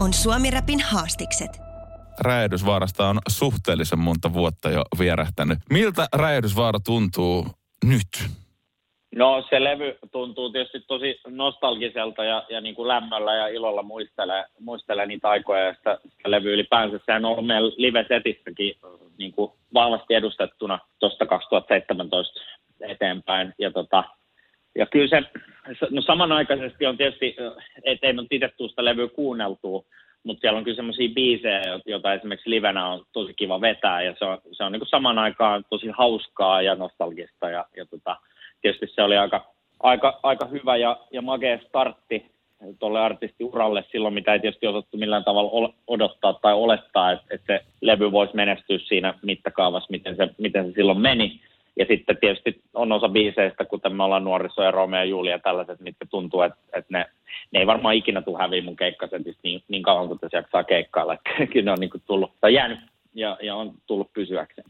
On Suomi Rapin haastikset. Räjähdysvaarasta on suhteellisen monta vuotta jo vierähtänyt. Miltä Räjähdysvaara tuntuu nyt? No se levy tuntuu tietysti tosi nostalgiselta ja, ja niin kuin lämmöllä ja ilolla muistelee, muistelee niitä aikoja ja sitä, sitä levy ylipäänsä. Sehän on ollut meillä live-setissäkin niin kuin vahvasti edustettuna tuosta 2017 eteenpäin. Ja, tota, ja kyllä se, no samanaikaisesti on tietysti, ettei nyt itse sitä levyä kuunneltua, mutta siellä on kyllä semmoisia biisejä, joita esimerkiksi livenä on tosi kiva vetää ja se on, se on niin kuin saman aikaan tosi hauskaa ja nostalgista ja, ja tota, tietysti se oli aika, aika, aika hyvä ja, ja magea startti tuolle artistiuralle silloin, mitä ei tietysti osattu millään tavalla odottaa tai olettaa, että, että se levy voisi menestyä siinä mittakaavassa, miten se, miten se silloin meni. Ja sitten tietysti on osa biiseistä, kuten me ollaan nuoriso ja Romeo ja Julia tällaiset, mitkä tuntuu, että, että ne, ne ei varmaan ikinä tule häviä mun keikkasetista niin, niin kauan kuin tässä jaksaa keikkailla. Että kyllä ne on niin tullut, tai jäänyt ja, ja on tullut pysyäkseen.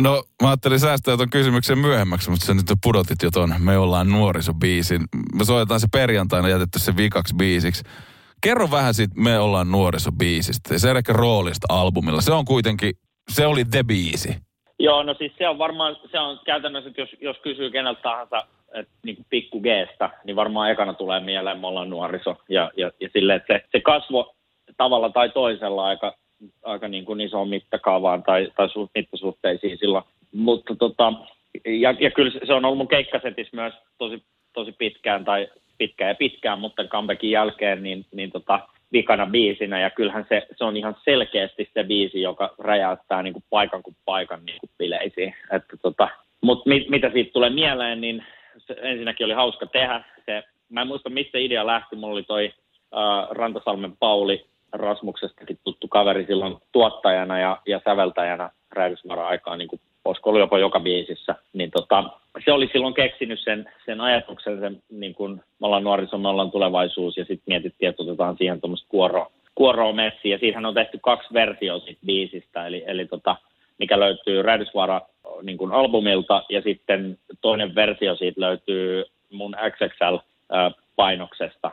No mä ajattelin säästää tuon kysymyksen myöhemmäksi, mutta sä nyt pudotit jo ton Me ollaan nuorisobiisin. Me soitetaan se perjantaina jätetty se vikaksi biisiksi. Kerro vähän siitä Me ollaan nuorisobiisistä ja se roolista albumilla. Se on kuitenkin, se oli the biisi. Joo, no siis se on varmaan, se on käytännössä, että jos, jos kysyy keneltä tahansa, että niin kuin pikku g niin varmaan ekana tulee mieleen, me ollaan nuoriso. Ja, ja, ja silleen, että se, se kasvo tavalla tai toisella aika aika niin kuin isoon mittakaavaan tai, tai su, mittasuhteisiin silloin. Mutta tota, ja, ja kyllä se on ollut mun keikkasetis myös tosi, tosi pitkään tai pitkään ja pitkään, mutta comebackin jälkeen niin, niin tota, vikana biisinä ja kyllähän se, se on ihan selkeästi se biisi, joka räjäyttää niin kuin paikan kuin paikan niin kuin bileisiin. Että tota, mutta mit, mitä siitä tulee mieleen, niin se ensinnäkin oli hauska tehdä. Se, mä en muista, mistä idea lähti. Mulla oli toi uh, Rantasalmen Pauli Rasmuksestakin tuttu kaveri silloin tuottajana ja, ja säveltäjänä räjähdysvaran aikaa, niin kuin olisiko ollut jopa joka biisissä, niin tota, se oli silloin keksinyt sen, sen ajatuksen, sen, niin kuin me ollaan nuoriso, me ollaan tulevaisuus, ja sitten mietittiin, että otetaan siihen tuommoista kuoroa, kuoroa messi, ja siitähän on tehty kaksi versiota siitä biisistä, eli, eli tota, mikä löytyy Räjähdysvaara niin kuin albumilta, ja sitten toinen versio siitä löytyy mun XXL-painoksesta,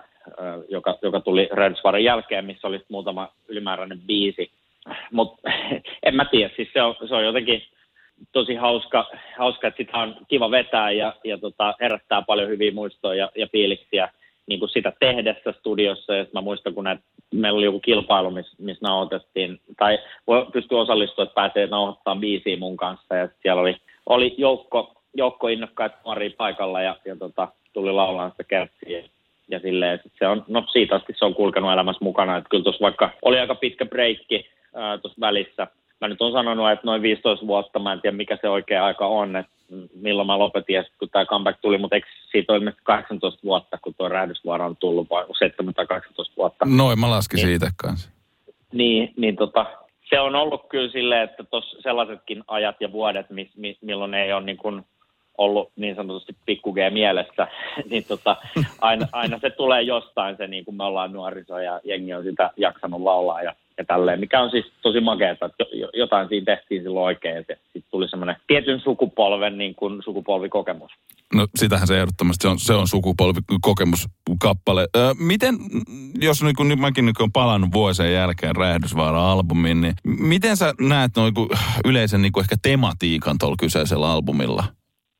joka, joka tuli Rönsvarin jälkeen, missä oli muutama ylimääräinen biisi. Mutta en mä tiedä, siis se on, se on jotenkin tosi hauska, hauska, että sitä on kiva vetää ja, ja tota, herättää paljon hyviä muistoja ja, ja fiiliksiä niin kuin sitä tehdessä studiossa. Ja mä muistan, kun näet, meillä oli joku kilpailu, missä miss nauhoitettiin, tai voi pystyä osallistumaan, että pääsee nauhoittamaan biisiä mun kanssa. Ja siellä oli, oli joukko, joukko innokkaita nuoria paikalla ja, ja tota, tuli laulaan sitä kertsiä ja silleen, se on, no siitä asti se on kulkenut elämässä mukana, että kyllä tuossa vaikka oli aika pitkä breikki tuossa välissä, mä nyt on sanonut, että noin 15 vuotta, mä en tiedä mikä se oikea aika on, että milloin mä lopetin ja kun tämä comeback tuli, mutta eikö siitä ole 18 vuotta, kun tuo räjähdysvaara on tullut, vai 18 vuotta. Noin, mä laskin niin, siitä kanssa. Niin, niin tota, se on ollut kyllä silleen, että tuossa sellaisetkin ajat ja vuodet, miss, miss, milloin ei ole niin kuin ollut niin sanotusti pikku G mielessä, niin tota, aina, aina, se tulee jostain se, niin kuin me ollaan nuoriso ja jengi on sitä jaksanut laulaa ja, ja tälleen, mikä on siis tosi makeata, että jotain siinä tehtiin silloin oikein ja sitten tuli semmoinen tietyn sukupolven niin kuin sukupolvikokemus. No sitähän se ehdottomasti, se on, se on sukupolvikokemuskappale. Öö, miten, jos niin kun, mäkin niin on palannut vuosien jälkeen Räjähdysvaara-albumiin, niin miten sä näet noin yleisen niin ehkä tematiikan tuolla kyseisellä albumilla?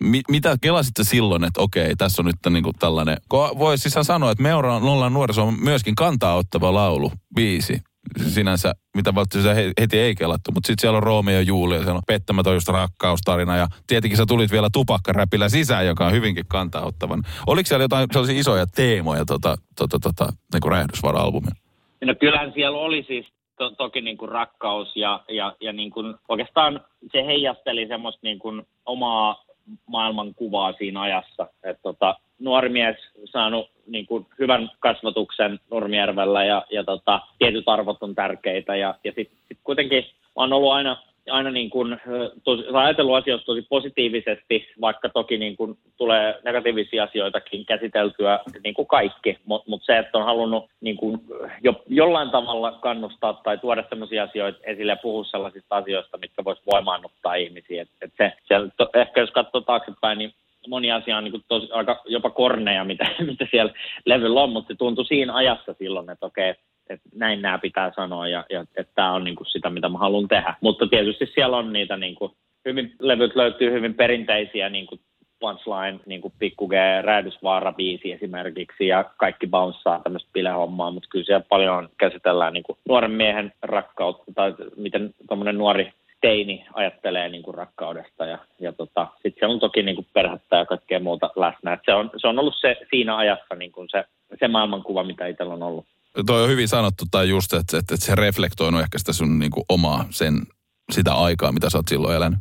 Mi- mitä kelasit sä silloin, että okei, tässä on nyt niin kuin tällainen, voi siis sanoa, että me ollaan nuoriso on myöskin kantaa ottava laulu, biisi, sinänsä, mitä välttämättä heti ei kelattu, mutta sitten siellä on Roomio ja Julia, siellä on pettämätön just rakkaustarina ja tietenkin sä tulit vielä tupakkaräpillä sisään, joka on hyvinkin kantaa ottavan. Oliko siellä jotain sellaisia isoja teemoja tota, tota, tota, niin kuin räjähdysvara-albumin? No kyllähän siellä oli siis to, toki niin kuin rakkaus ja, ja, ja niin kuin, oikeastaan se heijasteli semmoista niin kuin omaa maailmankuvaa siinä ajassa. Et tota, nuori mies saanut niin kuin hyvän kasvatuksen Nurmijärvellä ja, ja tota, tietyt arvot on tärkeitä ja, ja sitten sit kuitenkin on ollut aina aina niin kuin, tosi, ajatellut asioista tosi positiivisesti, vaikka toki niin kuin tulee negatiivisia asioitakin käsiteltyä niin kuin kaikki, mutta mut se, että on halunnut niin kuin jo, jollain tavalla kannustaa tai tuoda sellaisia asioita esille ja puhua sellaisista asioista, mitkä voisi voimaannuttaa ihmisiä. Et, et se, se, to, ehkä jos katsoo taaksepäin, niin moni asia on niin tosi, aika jopa korneja, mitä, mitä siellä levyllä on, mutta se tuntui siinä ajassa silloin, että okei, että näin nämä pitää sanoa ja, ja että tämä on niin kuin sitä, mitä mä haluan tehdä. Mutta tietysti siellä on niitä niin kuin, hyvin, levyt löytyy hyvin perinteisiä niin kuin punchline, niin kuin Pikku G, Räädysvaara biisi esimerkiksi, ja kaikki bounceaa tämmöistä bilehommaa, mutta kyllä siellä paljon käsitellään niin kuin nuoren miehen rakkautta, tai miten tuommoinen nuori teini ajattelee niin kuin rakkaudesta, ja, ja tota, sitten siellä on toki niin kuin perhettä ja kaikkea muuta läsnä. Et se, on, se on ollut se siinä ajassa niin kuin se, se maailmankuva, mitä itsellä on ollut toi on hyvin sanottu, tai just, että, että, että se reflektoinut ehkä sitä sun niin kuin omaa sen, sitä aikaa, mitä sä oot silloin elänyt.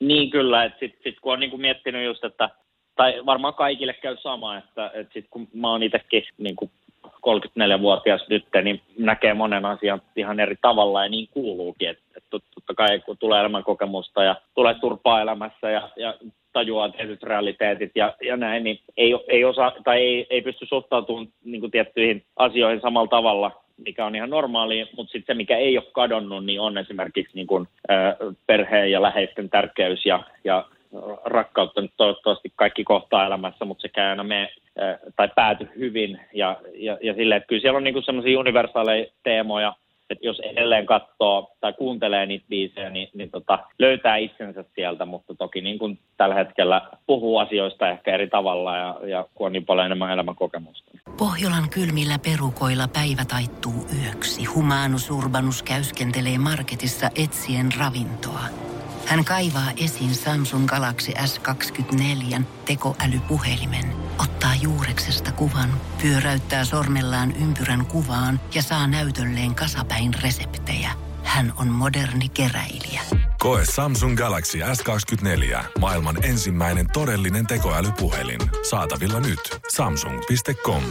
Niin kyllä, että sitten sit kun on niin kuin miettinyt just, että, tai varmaan kaikille käy sama, että, että sitten kun mä oon itsekin niin kuin 34-vuotias nyt, niin näkee monen asian ihan eri tavalla ja niin kuuluukin. Että totta kai kun tulee elämänkokemusta ja tulee turpaa elämässä ja, ja tajuaa tietyt realiteetit ja, ja näin, niin ei, ei, osaa, tai ei, ei pysty suhtautumaan niin kuin tiettyihin asioihin samalla tavalla, mikä on ihan normaali, mutta sitten se, mikä ei ole kadonnut, niin on esimerkiksi niin kuin, ä, perheen ja läheisten tärkeys ja, ja rakkautta. Nyt toivottavasti kaikki kohtaa elämässä, mutta sekä aina me tai pääty hyvin ja, ja, ja silleen, että kyllä siellä on niinku sellaisia universaaleja teemoja, että jos edelleen katsoo tai kuuntelee niitä biisejä, niin, niin tota, löytää itsensä sieltä, mutta toki niin kuin tällä hetkellä puhuu asioista ehkä eri tavalla ja, ja kun on niin paljon enemmän elämänkokemusta. Pohjolan kylmillä perukoilla päivä taittuu yöksi. Humanus Urbanus käyskentelee marketissa etsien ravintoa. Hän kaivaa esiin Samsung Galaxy S24 tekoälypuhelimen, ottaa juureksesta kuvan, pyöräyttää sormellaan ympyrän kuvaan ja saa näytölleen kasapäin reseptejä. Hän on moderni keräilijä. Koe Samsung Galaxy S24. Maailman ensimmäinen todellinen tekoälypuhelin. Saatavilla nyt. Samsung.com.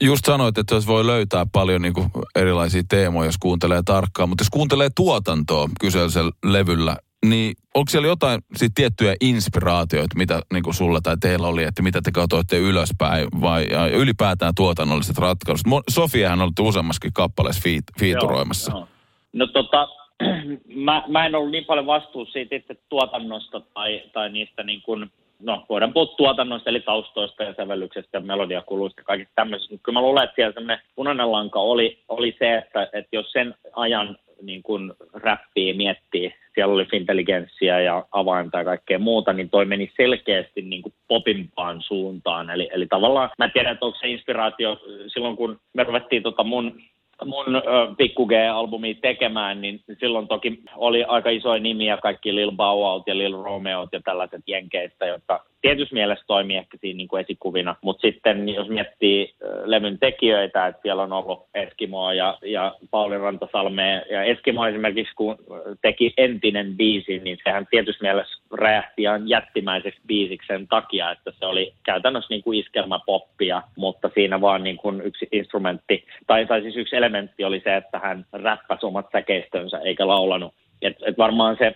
Just sanoit, että jos voi löytää paljon niin kuin erilaisia teemoja, jos kuuntelee tarkkaan. Mutta jos kuuntelee tuotantoa kyseisellä levyllä, niin onko siellä jotain sit tiettyjä inspiraatioita, mitä niin kuin sulla tai teillä oli, että mitä te katsoitte ylöspäin vai ja ylipäätään tuotannolliset ratkaisut? Sofiahan on ollut useammaskin kappaleessa fiit, fiituroimassa. Joo, joo. No tota, mä, mä en ollut niin paljon vastuussa siitä itse tuotannosta tai, tai niistä niin kuin, no voidaan puhua tuotannosta eli taustoista ja sävellyksestä ja melodiakuluista ja kaikista tämmöisistä, mutta kyllä mä luulen, että siellä semmoinen punainen lanka oli, oli se, että, että jos sen ajan niin kuin räppiä miettii, siellä oli intelligenssiä ja avainta ja kaikkea muuta, niin toi meni selkeästi niin kuin popimpaan suuntaan. Eli, eli tavallaan, mä en tiedä, että onko se inspiraatio silloin, kun me ruvettiin tota mun mun äh, Pikku G-albumia tekemään, niin silloin toki oli aika isoja nimiä, kaikki Lil Bow Out ja Lil Romeo ja tällaiset jenkeistä, jotka tietyssä mielessä toimii ehkä siinä niin kuin esikuvina, mutta sitten jos miettii levyn tekijöitä, että siellä on ollut Eskimoa ja, ja Pauli Rantasalme, ja Eskimo esimerkiksi kun teki entinen biisi, niin sehän tietyssä mielessä räjähti ihan jättimäiseksi biisiksi sen takia, että se oli käytännössä niin kuin iskelmäpoppia, mutta siinä vaan niin kuin yksi instrumentti, tai, tai siis yksi elementti oli se, että hän räppäsi omat säkeistönsä eikä laulanut. Et, et varmaan se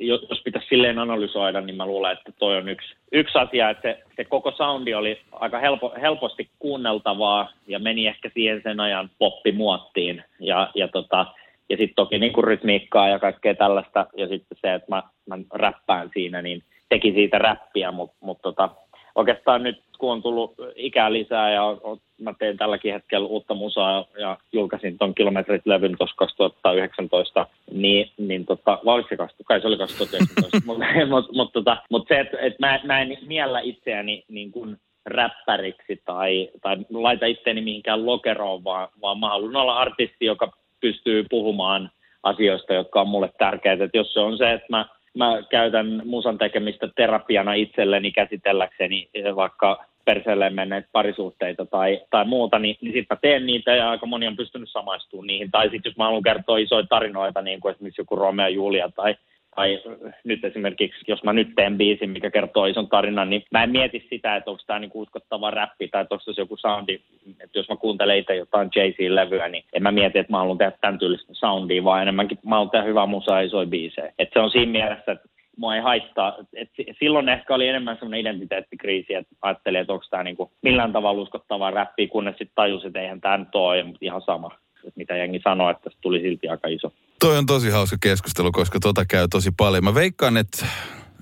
jos pitäisi silleen analysoida, niin mä luulen, että toi on yksi, yksi asia, että se, se koko soundi oli aika helpo, helposti kuunneltavaa ja meni ehkä siihen sen ajan poppimuottiin. Ja, ja, tota, ja sitten toki niin kuin rytmiikkaa ja kaikkea tällaista ja sitten se, että mä, mä räppään siinä, niin teki siitä räppiä, mutta mut tota, oikeastaan nyt kun on tullut ikää lisää ja on, mä teen tälläkin hetkellä uutta musaa ja julkaisin ton kilometrit-levyn tuossa 2019, niin, niin tota, vai se kai se oli 2019, mutta mut, mut, tota, mut se, että et mä, mä en miellä itseäni niin kuin räppäriksi tai, tai laita itseäni mihinkään lokeroon, vaan, vaan mä haluan olla artisti, joka pystyy puhumaan asioista, jotka on mulle tärkeitä. Et jos se on se, että mä mä käytän musan tekemistä terapiana itselleni käsitelläkseni vaikka perseelleen menneet parisuhteita tai, tai muuta, niin, niin sitten mä teen niitä ja aika moni on pystynyt samaistumaan niihin. Tai sitten jos mä haluan kertoa isoja tarinoita, niin kuin esimerkiksi joku Romeo ja Julia tai tai nyt esimerkiksi, jos mä nyt teen biisin, mikä kertoo ison tarinan, niin mä en mieti sitä, että onko tämä niinku uskottava räppi tai onko se joku soundi. Että jos mä kuuntelen itse jotain Jay-Z-levyä, niin en mä mieti, että mä haluan tehdä tämän tyylistä soundia, vaan enemmänkin mä haluan tehdä hyvää musaa ja isoja biisejä. Että se on siinä mielessä, että mua ei haittaa. Et silloin ehkä oli enemmän semmoinen identiteettikriisi, että ajattelin, että onko tämä niinku millään tavalla uskottavaa räppiä, kunnes sitten tajusin, että eihän tämä nyt ole ihan sama mitä jengi sanoi, että se tuli silti aika iso. Toi on tosi hauska keskustelu, koska tota käy tosi paljon. Mä veikkaan, että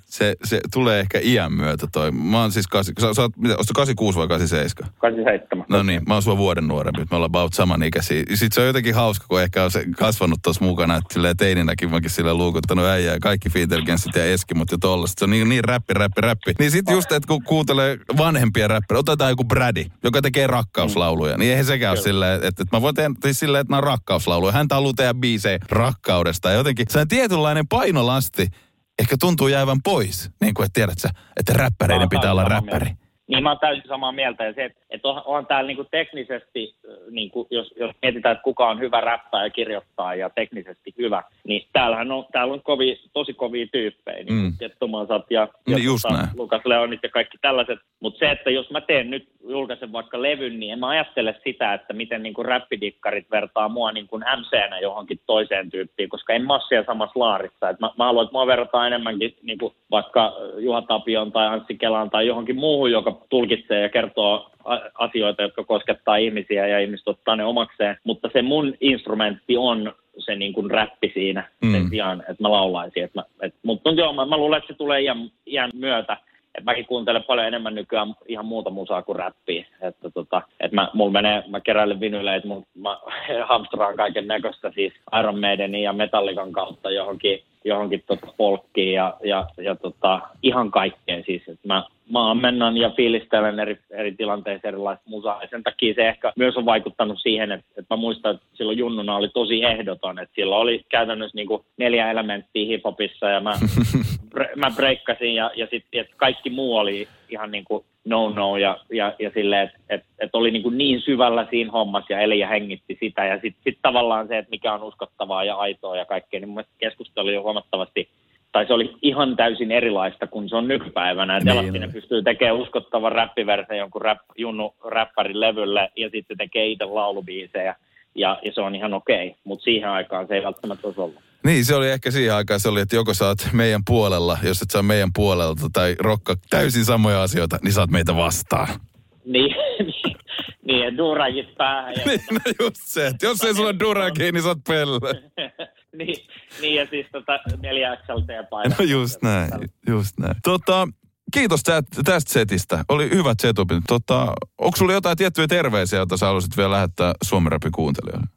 se, se tulee ehkä iän myötä toi. Mä oon siis, kasi, sä, sä oot, mitä, 86 vai 87? 87. No niin, mä oon sua vuoden nuorempi, me ollaan about samanikäisiä. Sitten se on jotenkin hauska, kun ehkä on se kasvanut tuossa mukana, että silleen teininäkin mäkin sille luukuttanut äijää ja kaikki Fintelgenssit ja Eskimot ja tollaset. Se on niin, niin räppi, räppi, räppi. Niin sit just, että kun kuuntelee vanhempia räppiä, otetaan joku Brady, joka tekee rakkauslauluja, niin eihän sekään ole silleen, että, että mä voin tehdä siis silleen, että nämä on rakkauslauluja. Häntä haluaa tehdä biisejä rakkaudesta. Ja jotenkin se on tietynlainen painolasti, ehkä tuntuu jäävän pois. Niin kuin, että tiedät sä, että räppäreiden pitää olla räppäri. Mieltä. Niin mä oon täysin samaa mieltä. Ja se, että, että on, on täällä niin kuin teknisesti, niin kuin jos, jos mietitään, että kuka on hyvä räppää ja kirjoittaa ja teknisesti hyvä, niin täällähän on, täällä on kovi, tosi kovia tyyppejä. Niin mm. Kettumansat ja, ja niin just tota, Lukas Leonit ja kaikki tällaiset. Mutta se, että jos mä teen nyt, julkaisen vaikka levyn, niin en mä ajattele sitä, että miten niin kuin räppidikkarit vertaa mua niin kuin MC-nä johonkin toiseen tyyppiin, koska en massia samassa laarissa. Et mä, mä haluan, että mua verrataan enemmänkin niin kuin vaikka Juha Tapion tai Anssi Kelaan tai johonkin muuhun, joka tulkitsee ja kertoo asioita, jotka koskettaa ihmisiä ja ihmiset ottaa ne omakseen. Mutta se mun instrumentti on se niin kuin räppi siinä mm. sen sijaan, että mä laulaisin. Että mä, et, mutta joo, mä, mä luulen, että se tulee iän, iän myötä. Et mäkin kuuntelen paljon enemmän nykyään ihan muuta musaa kuin räppiä. Että tota, et mä, mulla menee, mä keräilen vinyleitä, mä hamstraan kaiken näköistä siis Iron Maidenin ja Metallican kautta johonkin johonkin tota polkkiin ja, ja, ja tota, ihan kaikkeen siis. että mä, mä ammennan ja fiilistelen eri, eri tilanteissa erilaista musaa. Ja sen takia se ehkä myös on vaikuttanut siihen, että, että mä muistan, että silloin junnuna oli tosi ehdoton. Että silloin oli käytännössä niin kuin neljä elementtiä hiphopissa ja mä, mä breikkasin ja, ja sitten kaikki muu oli ihan niin kuin no-no ja, ja, ja silleen, että et, et oli niin, kuin niin syvällä siinä hommassa ja eli ja hengitti sitä. Ja sitten sit tavallaan se, että mikä on uskottavaa ja aitoa ja kaikkea, niin mun keskustelu oli jo huomattavasti, tai se oli ihan täysin erilaista kuin se on nykypäivänä. Että niin. pystyy tekemään uskottavan räppiversen jonkun rap, junnu räppärin levylle ja sitten tekee itse laulubiisejä. Ja, ja se on ihan okei, okay. mutta siihen aikaan se ei välttämättä olisi ollut. Niin, se oli ehkä siihen aikaan, se oli, että joko sä oot meidän puolella, jos et saa meidän puolelta, tai rokka täysin samoja asioita, niin saat meitä vastaan. Niin, niin, niin duragit päähän. Ja... niin, no just se, että jos ei sulla duragi, niin sä oot pelle. niin, niin, ja siis tota neljä XLT painaa. No just näin, just näin. Tota, kiitos tästä setistä. Oli hyvät setupit. Tota, onko sulla jotain tiettyjä terveisiä, joita sä haluaisit vielä lähettää Suomen kuuntelijoille?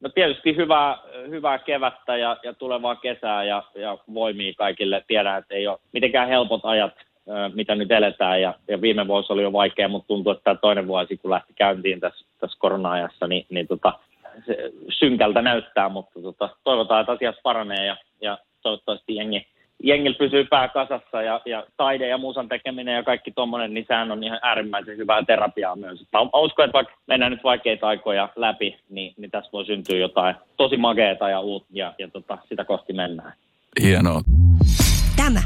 No tietysti hyvää, hyvää kevättä ja, ja tulevaa kesää ja, ja voimia kaikille. Tiedän, että ei ole mitenkään helpot ajat, mitä nyt eletään. Ja, ja viime vuosi oli jo vaikea, mutta tuntuu, että tämä toinen vuosi, kun lähti käyntiin tässä, tässä korona-ajassa, niin, niin tota, se synkältä näyttää, mutta tota, toivotaan, että asiat paranee ja, ja toivottavasti jengi jengillä pysyy pää kasassa ja, ja taide ja muusan tekeminen ja kaikki tuommoinen, niin sehän on ihan äärimmäisen hyvää terapiaa myös. Mä uskon, että vaikka mennään nyt vaikeita aikoja läpi, niin, niin tässä voi syntyä jotain tosi mageeta ja uutta ja, ja tota, sitä kohti mennään. Hienoa. Tämä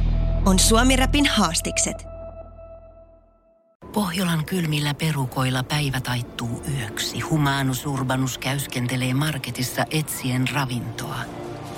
on Suomi Rapin haastikset. Pohjolan kylmillä perukoilla päivä taittuu yöksi. Humanus Urbanus käyskentelee marketissa etsien ravintoa.